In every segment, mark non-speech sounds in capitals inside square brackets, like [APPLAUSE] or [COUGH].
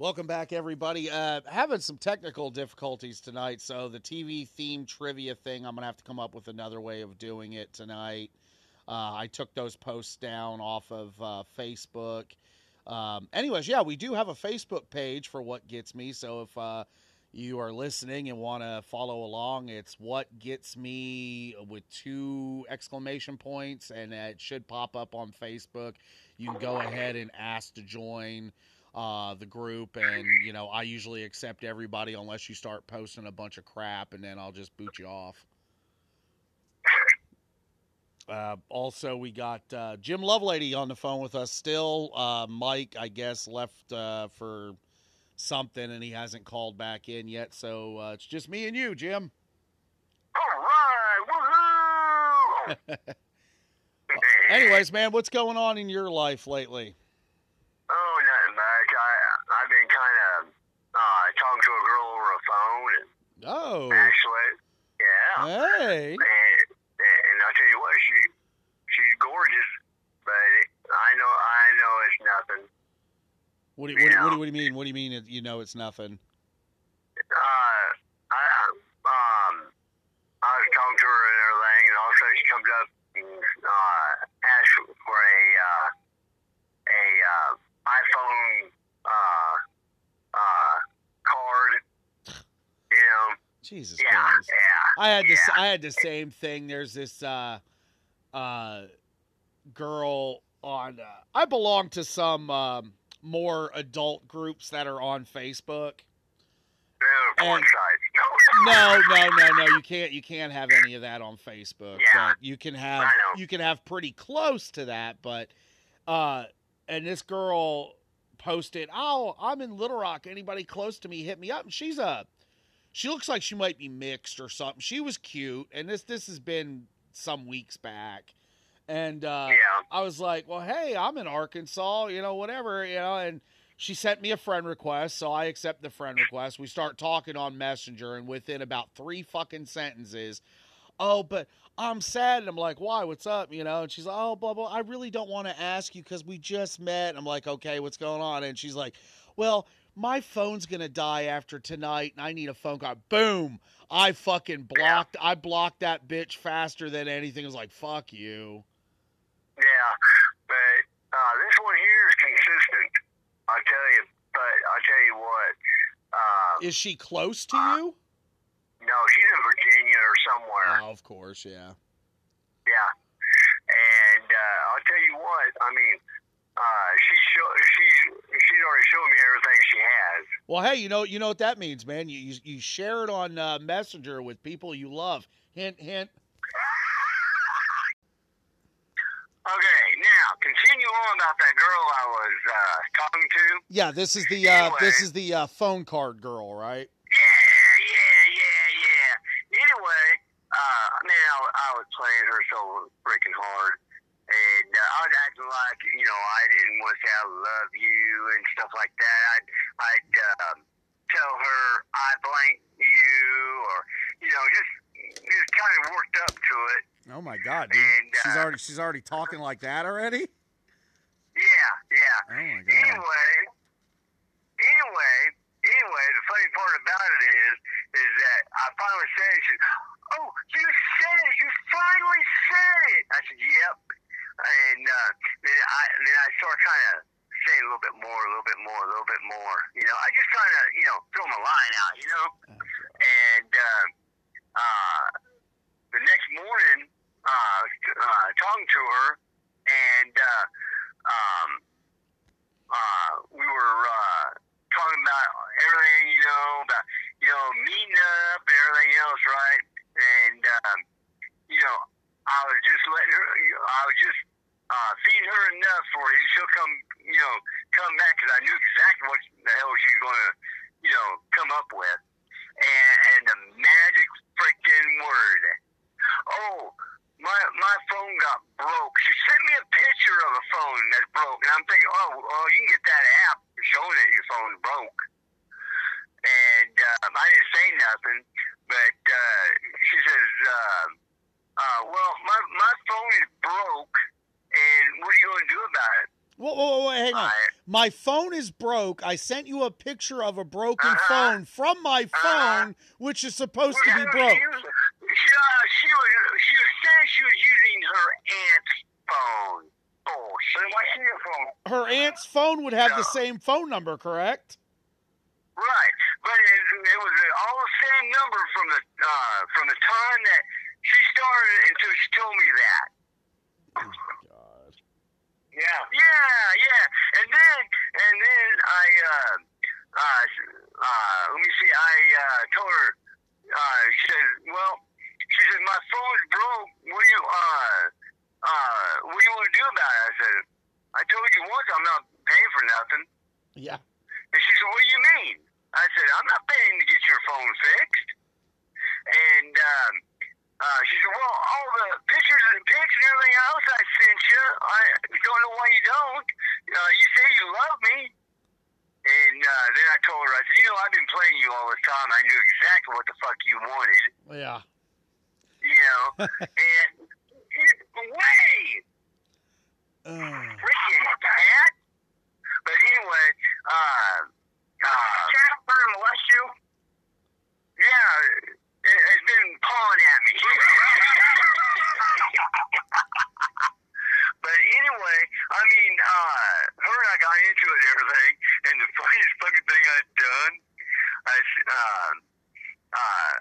Welcome back, everybody. Uh, having some technical difficulties tonight, so the TV theme trivia thing, I'm gonna have to come up with another way of doing it tonight. Uh, I took those posts down off of uh, Facebook. Um, anyways, yeah, we do have a Facebook page for What Gets Me. So if uh, you are listening and want to follow along, it's What Gets Me with two exclamation points, and it should pop up on Facebook. You can go ahead and ask to join uh, the group, and you know I usually accept everybody unless you start posting a bunch of crap, and then I'll just boot you off. Uh, also, we got uh, Jim Lovelady on the phone with us still. Uh, Mike, I guess, left uh, for something, and he hasn't called back in yet. So uh, it's just me and you, Jim. All right, woohoo! [LAUGHS] [LAUGHS] Anyways, man, what's going on in your life lately? Oh, nothing much. I I've been kind of uh, talking to a girl over a phone, and Oh, actually, yeah. hey. And, and I'll tell you what, she she's gorgeous, but it, I know I know it's nothing. What do, you, what, do, what, do, what do you mean? What do you mean? it- You know, it's nothing. Uh, I um I was talking to her and everything, and all of a sudden she comes up and uh, asks for a uh, a uh, iPhone uh, uh, card. You know, Jesus yeah, Christ. yeah. I had this. I had the same thing. There's this uh, uh, girl on. Uh, I belong to some um, more adult groups that are on Facebook. Yeah, And- [LAUGHS] No, no, no, no. You can't. You can't have any of that on Facebook. Yeah. You can have. You can have pretty close to that. But, uh, and this girl posted, "Oh, I'm in Little Rock. Anybody close to me, hit me up." And she's a. She looks like she might be mixed or something. She was cute, and this this has been some weeks back, and uh, Yeah. I was like, well, hey, I'm in Arkansas, you know, whatever, you know, and she sent me a friend request, so I accept the friend request. We start talking on Messenger, and within about three fucking sentences, oh, but I'm sad. And I'm like, why? What's up? You know, and she's like, oh, blah, blah. I really don't want to ask you because we just met. I'm like, okay, what's going on? And she's like, well, my phone's going to die after tonight, and I need a phone call. Boom. I fucking blocked. I blocked that bitch faster than anything. I was like, fuck you. Yeah, but uh, this one here is consistent. I'll tell you, but I'll tell you what. Uh, Is she close to you? no, she's in Virginia or somewhere. Oh, of course, yeah. Yeah, and uh, I'll tell you what. I mean, uh, she show she's she's already showed me everything she has. Well, hey, you know, you know what that means, man. You you, you share it on uh, Messenger with people you love. Hint, hint. [LAUGHS] Okay, now continue on about that girl I was uh, talking to. Yeah, this is the uh, this is the uh, phone card girl, right? Yeah, yeah, yeah, yeah. Anyway, uh, man, I, I was playing her so freaking hard. And uh, I was acting like, you know, I didn't want to say I love you and stuff like that. I'd, I'd um, tell her I blank you or, you know, just, just kind of worked up to it. Oh my god, dude. And, she's uh, already she's already talking like that already. Yeah, yeah. Oh my god. Anyway, anyway, anyway, the funny part about it is, is that I finally said it. She said, "Oh, you said it! You finally said it!" I said, "Yep." And uh, then I then I started kind of saying a little bit more, a little bit more, a little bit more. You know, I just kind of you know throw my line out. You know, and uh, uh, the next morning, uh, uh, talking to her, and uh, um, uh, we were uh, talking about everything, you know, about you know meeting up and everything else, right? And um, you know, I was just letting her. I was just uh, feeding her enough for she'll come, you know, come back because I knew exactly what the hell she was going to, you know, come up with. And, and the magic freaking word. Oh, my my phone got broke. She sent me a picture of a phone that broke, and I'm thinking, oh, well, you can get that app showing that your phone broke. And um, I didn't say nothing, but uh, she says, uh, uh, well, my my phone is broke, and what are you going to do about it? Whoa, whoa, whoa, hang on. I, My phone is broke. I sent you a picture of a broken Uh-huh. phone from my Uh-huh. phone, which is supposed to Well, be she broke. was- She, uh, she was she was saying she was using her aunt's phone. Oh, shit. Why she your phone? Her aunt's phone would have the same phone number, correct? Right, but it, it was all the same number from the uh, from the time that she started until she told me that. God. Yeah. Yeah, yeah. And then and then I uh uh uh let me see, I uh told her uh she said, Well she said, My phone's broke, what do you uh uh what do you want to do about it? I said, I told you once I'm not paying for nothing. Yeah. And she said, What do you mean? I said, I'm not paying to get your phone fixed. And um, uh, she said, Well, all the pictures and pics and everything else I sent you, I don't know why you don't. Uh, you say you love me. And uh, then I told her, I said, You know, I've been playing you all this time. I knew exactly what the fuck you wanted. Yeah. You know? [LAUGHS] and way Uh, freaking cat. But anyway, uh, cat firm molest you? Yeah, it, it's been pawing at me. but anyway, I mean, uh, her and I got into it and everything, and the funniest fucking thing I'd done, I, s- uh, uh,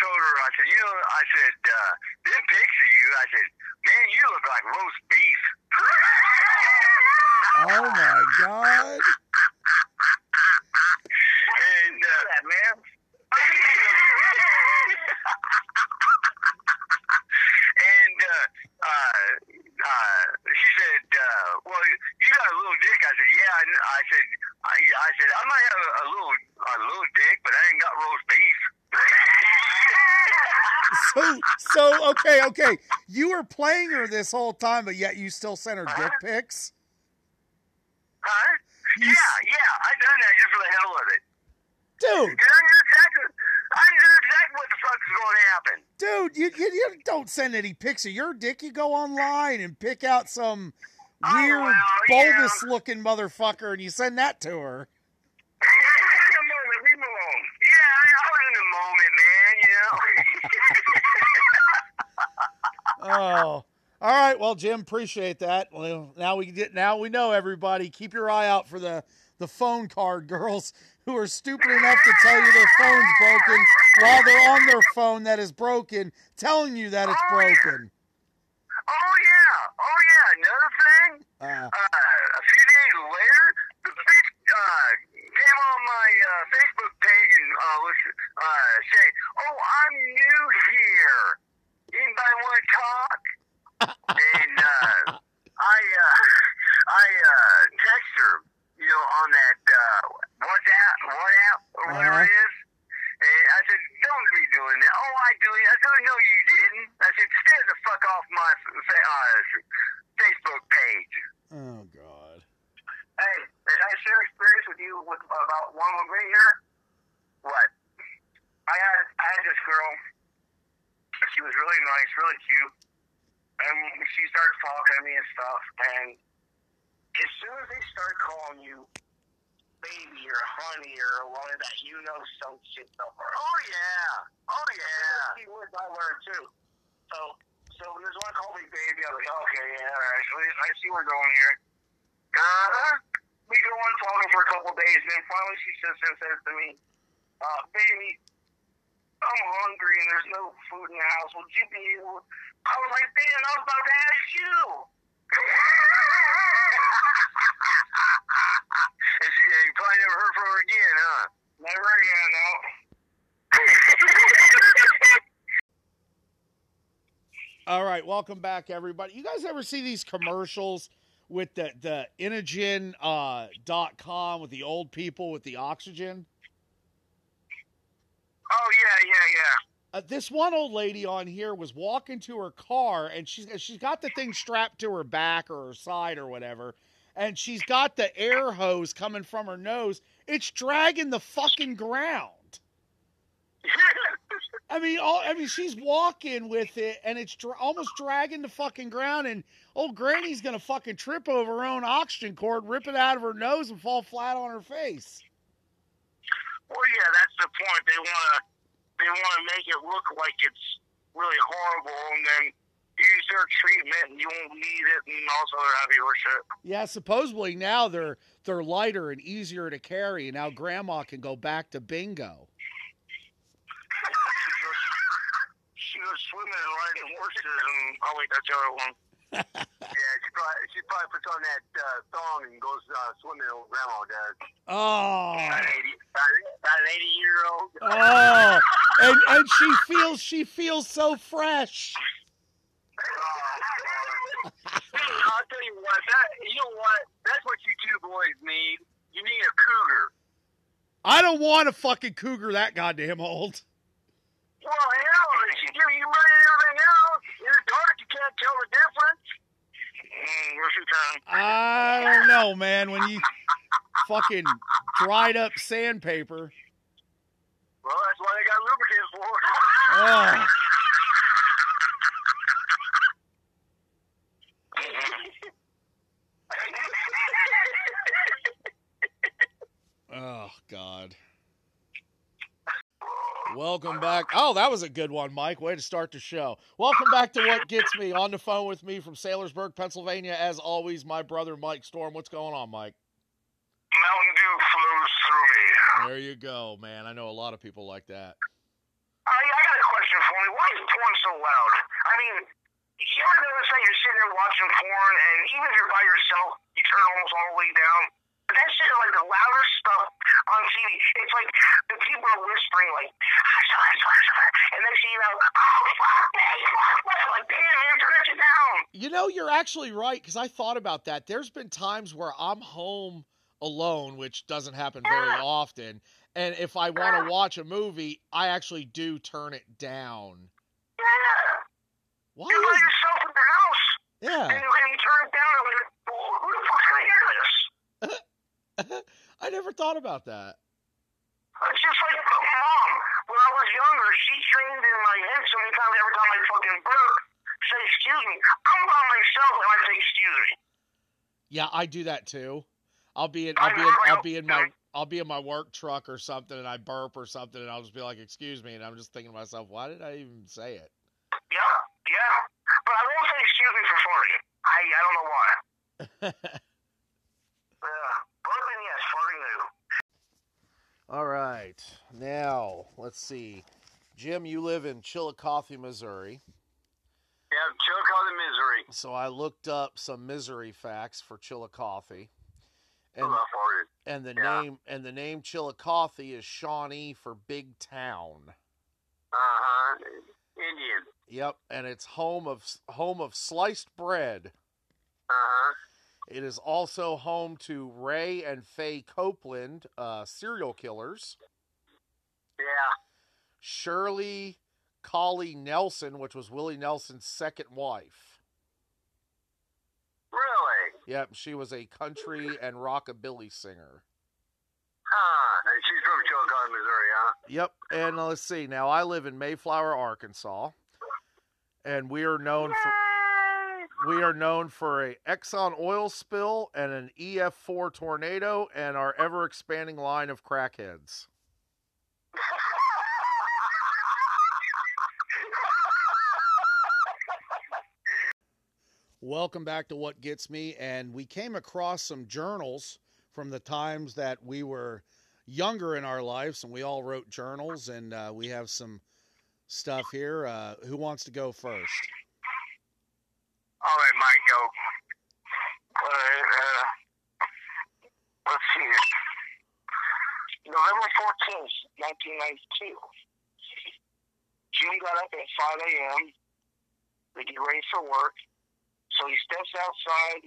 told her, I said, you know, I said, uh, them pics of you, I said, man, you look like roast beef. oh my God. And uh, that man. and uh, uh, uh, she said, uh, "Well, you got a little dick." I said, "Yeah." I, I said, I, "I said I might have a, a little a little dick, but I ain't got roast beef." So, so okay, okay. You were playing her this whole time, but yet you still sent her dick pics. huh? You Yeah, s- yeah. I done that just for the hell of it. Dude, Cause I knew exactly, I knew exactly what the fuck was going to happen. dude, you, you you don't send any pics of your dick. You go online and pick out some Oh, weird, well, yeah. bulbous looking motherfucker, and you send that to her. moment, leave me alone. Yeah, I, I was in the moment, man. You know. Oh, all right. Well, Jim, appreciate that. Well, now we get now we know everybody. Keep your eye out for the the phone card girls who are stupid enough to tell you their phone's broken while they're on their phone that is broken, telling you that it's Oh, yeah. broken. oh yeah, oh yeah. Another thing. Uh, Uh, a few days later, the bitch uh, came on my uh, Facebook page and uh, was uh, say, "Oh, I'm new here. Anybody want to talk?" and uh, I uh, I uh, text her, you know, on that uh, WhatsApp, WhatsApp or whatever Uh-huh. it is. And I said, "Don't be doing that." Oh, I do it. I said, "No, you didn't." I said, "Stay the fuck off my fa- uh, Facebook page." oh God. Hey, can I share experience with you with about one more right here? What? I had I had this girl. She was really nice, really cute, and she starts talking to me and stuff. And as soon as they start calling you baby or honey or one of that, you know some shit somewhere. Oh yeah, oh yeah. Key words I learned too. So, so when there's one called me baby, I'm like, okay, yeah, all right. So I see where we're going here. Uh-huh. We go on talking for a couple days, and then finally she sits there and says to me, uh, baby, I'm hungry and there's no food in the house. Would you be able? I was like, damn, I was about to ask you. [LAUGHS] and she, you probably never heard from her again, huh? Never again, no. [LAUGHS] All right, welcome back, everybody. You guys ever see these commercials with the the Inogen uh, dot com with the old people with the oxygen? oh yeah, yeah, yeah. Uh, this one old lady on here was walking to her car and she's she's got the thing strapped to her back or her side or whatever, and she's got the air hose coming from her nose. It's dragging the fucking ground. [LAUGHS] I mean, all, I mean, she's walking with it, and it's dra- almost dragging the fucking ground, and old Granny's gonna fucking trip over her own oxygen cord, rip it out of her nose, and fall flat on her face. Well, yeah, that's the point. They want to they want to make it look like it's really horrible, and then use their treatment, and you won't need it, and other happy horse shit. Yeah, supposedly now they're they're lighter and easier to carry, and now Grandma can go back to bingo. [LAUGHS] she goes, swimming and riding horses, and oh wait, that's the other one. Yeah, she probably she probably puts on that uh, thong and goes uh, swimming. Old grandma does. Oh, About an eighty, about an- about an eighty year old. oh, [LAUGHS] and and she feels she feels so fresh. [LAUGHS] I'll tell you what. That you know what? That's what you two boys need. You need a cougar. I don't want a fucking cougar that goddamn old. Well, hell, she give you money and everything else. In the dark, you can't tell the difference. Mm, where's your turn? I don't know, man. When you fucking dried up sandpaper. Well, that's why they got lubricants for. Oh, [LAUGHS] oh God. Welcome back. Oh, that was a good one, Mike. Way to start the show. Welcome back to What Gets Me. On the phone with me from Saylorsburg, Pennsylvania, as always, my brother Mike Storm. What's going on, Mike? Mountain Dew flows through me. There you go, man. I know a lot of people like that. I, I got a question for me. Why is porn so loud? I mean, you ever notice that you're sitting there watching porn, and even if you're by yourself, you turn almost all the way down? That shit is like the loudest stuff on TV. It's like the people are whispering, like, and then you know, oh, fuck me, fuck me. I'm like, damn, man, turn it down. You know, you're actually right because I thought about that. There's been times where I'm home alone, which doesn't happen very often. And if I want to watch a movie, I actually do turn it down. Yeah. Why You're by yourself in the house, Yeah. and, and you turn it down, and like, well, who the fuck's gonna hear this? [LAUGHS] I never thought about that. It's just like mom. When I was younger, she trained in my head so many times every time I fucking burp, say excuse me. I'm by myself and I say excuse me. Yeah, I do that too. I'll be in I'll be in I'll be in my I'll be in my work truck or something and I burp or something and I'll just be like, excuse me, and I'm just thinking to myself, why did I even say it? Yeah, yeah. But I won't say excuse me for farting. I I don't know why. [LAUGHS] Yeah. Burping, yes. Farting, no. All right. Now, let's see. Jim, you live in Chillicothe, Missouri. Yeah, Chillicothe, Missouri. So I looked up some misery facts for Chillicothe. And Oh, and the yeah. name and the name Chillicothe is Shawnee for big town. Uh huh. Indian. Yep, and it's home of home of sliced bread. Uh. It is also home to Ray and Faye Copeland, uh, serial killers. Yeah. Shirley Collie Nelson, which was Willie Nelson's second wife. Really? Yep, she was a country and rockabilly singer. Huh. And she's from Chillicothe, Missouri, huh? Yep, and let's see. Now I live in Mayflower, Arkansas, and we are known for we are known for a Exxon oil spill and an EF4 tornado and our ever expanding line of crackheads. Welcome back to What Gets Me. And we came across some journals from the times that we were younger in our lives, and we all wrote journals. And uh, we have some stuff here. Uh, who wants to go first? All right, Mike. All right, uh, let's see. November 14th, 1992. Jim got up at 5 a.m. to get ready for work. So he steps outside,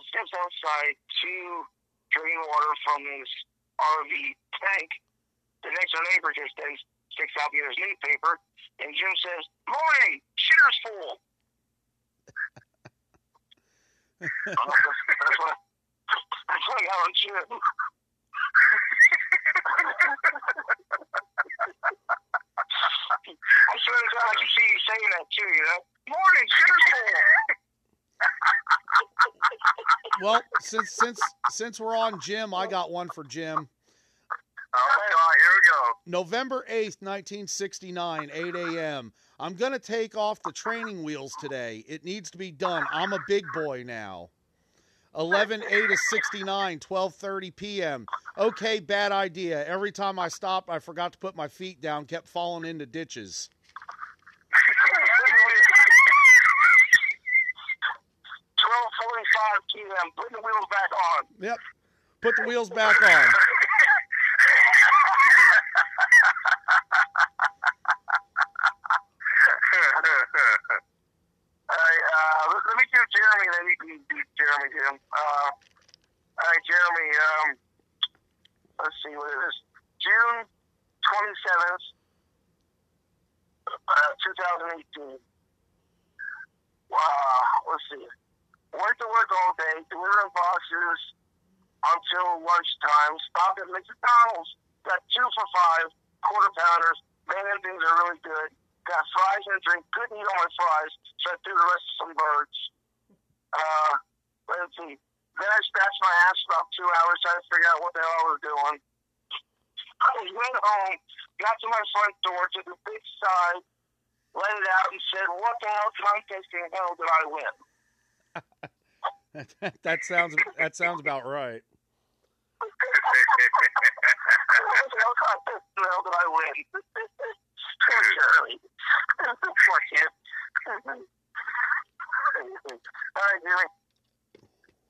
steps outside to drain water from his RV tank. The next door neighbor just then sticks out the newspaper, and Jim says, Morning, shitter's full. I swear to God, I can see you saying that too, you know? Morning, Well, since since since we're on Jim, I got one for Jim. God, here we go. November 8th, 1969, 8 a.m. I'm going to take off the training wheels today. It needs to be done. I'm a big boy now. 11 8 to 69, 12:30 p.m. Okay, bad idea. Every time I stopped, I forgot to put my feet down, kept falling into ditches. Twelve forty-five p.m. Put the wheels back on. Yep. Put the wheels back on. All right, uh, let, let me do Jeremy, then you can do Jeremy, Jim. Uh, all right, Jeremy. Um, let's see what it is. June twenty seventh, uh, two thousand eighteen. Wow. Let's see. Went to work all day, delivering boxes until lunchtime. Stopped at McDonald's. Got two for five quarter pounders. Man, things are really good. Got fries and drink. Couldn't eat all my fries, so I threw the rest of some birds. Uh, let's see. Then I scratched my ass about two hours trying to figure out what the hell I was doing. I went home, got to my front door, took a big sigh, let it out, and said, "What the hell contest in hell did I win?" [LAUGHS] that sounds that sounds about right. what the hell contest in hell did I win? Poor Charlie. Poor kid. All right, Jimmy.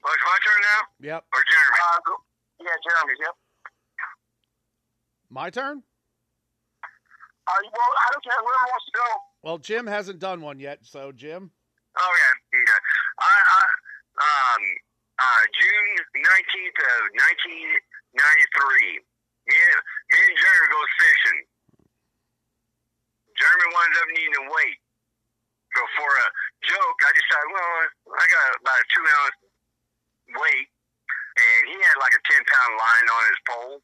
Well, it's my turn now? Yep. Or Jeremy? Uh, yeah, Jeremy. Yep. My turn? Uh, well, I don't care. Whoever wants to go. Well, Jim hasn't done one yet, so Jim. Oh, yeah. yeah. I, I, um, uh, June 19th of 1993. Me and, me and Jeremy goes fishing. Jeremy winds up needing to wait. So for a joke, I decided, well, I got about a two ounce weight, and he had like a 10 pound line on his pole.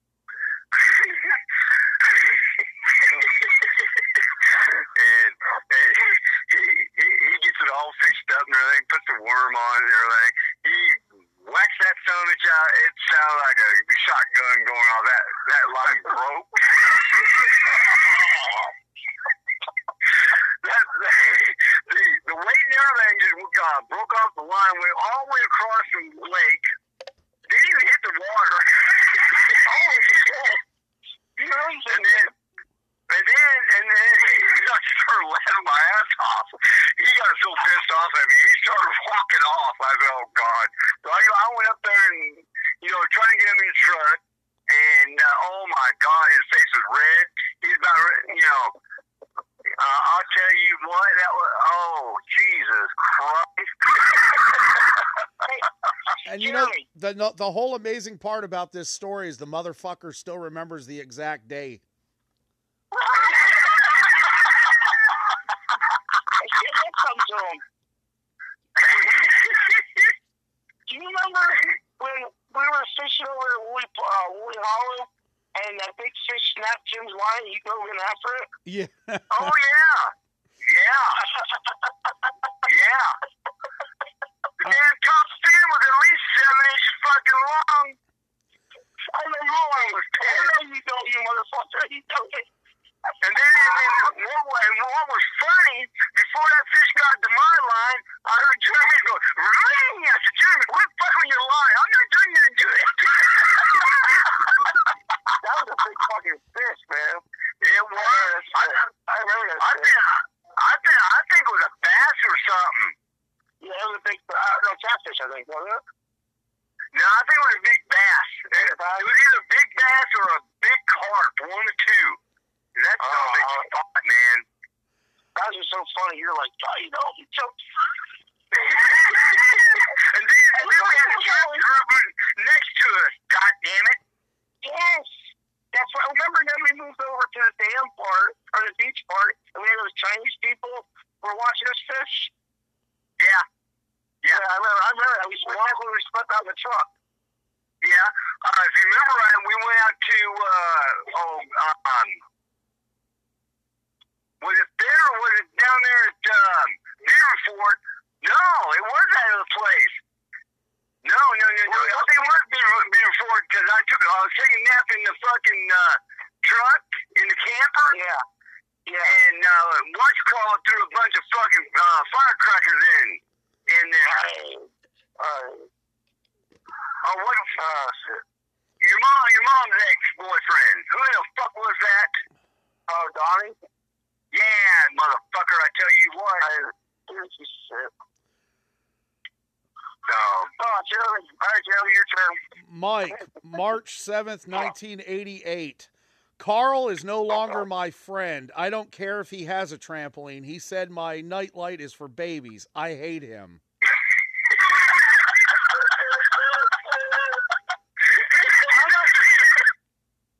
[LAUGHS] and, and he, he, he gets it all fixed up and everything, puts the worm on and everything. He whacks that son of a bitch out. It sounded like a shotgun going off. That, that line broke. that, that, the, the weight and everything just uh, broke off the line, went all the way across the lake. Didn't even hit the water. oh, shit. You know, and then, and then, and then I started laughing my ass off. He got so pissed off at me. He started walking off. I said, oh, God. So I, I went up there and, you know, trying to get him in the truck. And, uh, oh, my God, his face was red. He's about, you know, uh, I'll tell you what, that was, oh, Jesus Christ. [LAUGHS] And you know the the whole amazing part about this story is the motherfucker still remembers the exact day. What come to him? Do you remember when we were fishing over at Woolly, uh, Woolly Hollow and that big fish line and you dove in after it? Yeah. Oh yeah, yeah, [LAUGHS] yeah. Uh, the damn top fin was at least seven inches fucking long. I know you are. I know you don't, you motherfucker. You don't. And then, and then what, and what was funny, before that fish got to my line, I heard Jeremy go, ring! I said, Jeremy, quit fucking your line. I'm not doing nothing to it. That was a big fucking fish, man. it was. I, I remember that I, think, I, think, I think it was a bass or something. Yeah, it was a big, uh, no, catfish, I think, wasn't it? No, I think it was a big bass. It, it was either a big bass or a big carp, one the two. That son of a Oh. fought, man. Guys are so funny. You're like, oh, you know, you [LAUGHS] choked. [LAUGHS] and then, and then we had a [LAUGHS] cat group next to us. God damn it. Yes. That's right. Remember then we moved over to the dam part, or the beach part, and we had those Chinese people who were watching us fish? Yeah. Yeah, I remember. I remember that. We split that when we split out in the truck. Yeah. Uh, if you remember right, we went out to, uh, oh, um, was it Fair or was it down there at um, Beaverfork? No, it was that other place. No, no, no, no. Think it was Beaver- Beaverfork because I took I was taking a nap in the fucking uh, truck in the camper. Yeah. Yeah. And uh, Watch crawled threw a bunch of fucking uh, firecrackers in in there. Uh, Oh, what? oh, shit. Your mom, your mom's ex-boyfriend. Who the fuck was that? Oh, Donnie? Yeah, motherfucker. I tell you what. I, here's your shit. So, Oh, Jeremy. All right, Jeremy, your turn. Mike, March 7th, 1988. Carl is no [LAUGHS] longer my friend. I don't care if he has a trampoline. He said my nightlight is for babies. I hate him. I'm not,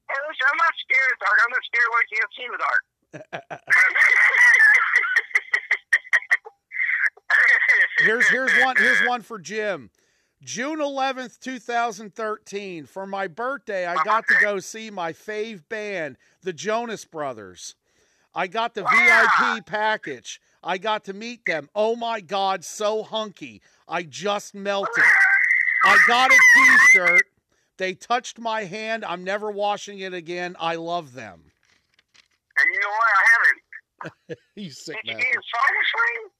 hey, listen, I'm not scared of dark. I'm not scared when I can't see in the dark. Here's here's one here's one for Jim. June 11th, 2013. For my birthday, I got to go see my fave band, the Jonas Brothers. I got the VIP package. I got to meet them. Oh my God, so hunky. I just melted. I got a t shirt. They touched my hand. I'm never washing it again. I love them. And you know what? I haven't. [LAUGHS] you sick Did you get a song screen?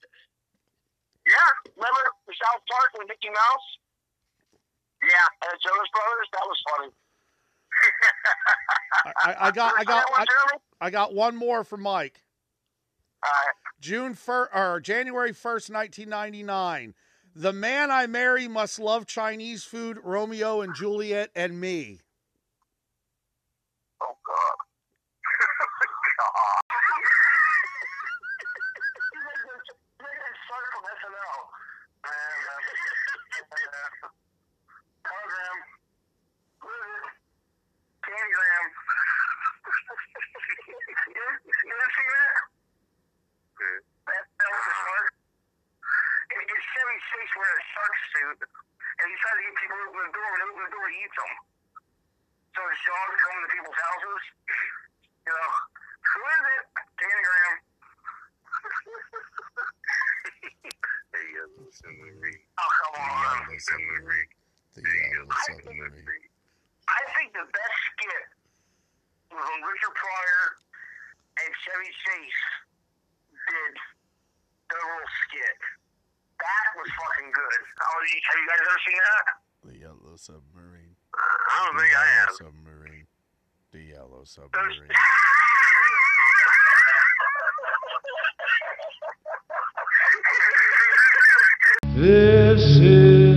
Yeah. Remember the South Park with Mickey Mouse Yeah. and the Jonas Brothers? That was funny. [LAUGHS] I, I, got I got one, I, I got one more for Mike. All right. June first or January first, nineteen ninety nine. The man I marry must love Chinese food, Romeo and Juliet, and me. Oh, God. Sorry from SNL. And, um, uh, Telegram. Candygram. you, you ever seen that? That, that was a shark. And it's Chevy Chase wearing a shark suit, and he tries to get people to open the door, and they open the door, he eats them. So his dogs come to people's houses. You know, who is it? Candygram. Oh, come on. The yellow submarine. I think the best skit was when Richard Pryor and Chevy Chase did their little skit. That was fucking good. Oh, have you guys ever seen that? The yellow submarine. I don't think I The have. submarine. The yellow submarine. This is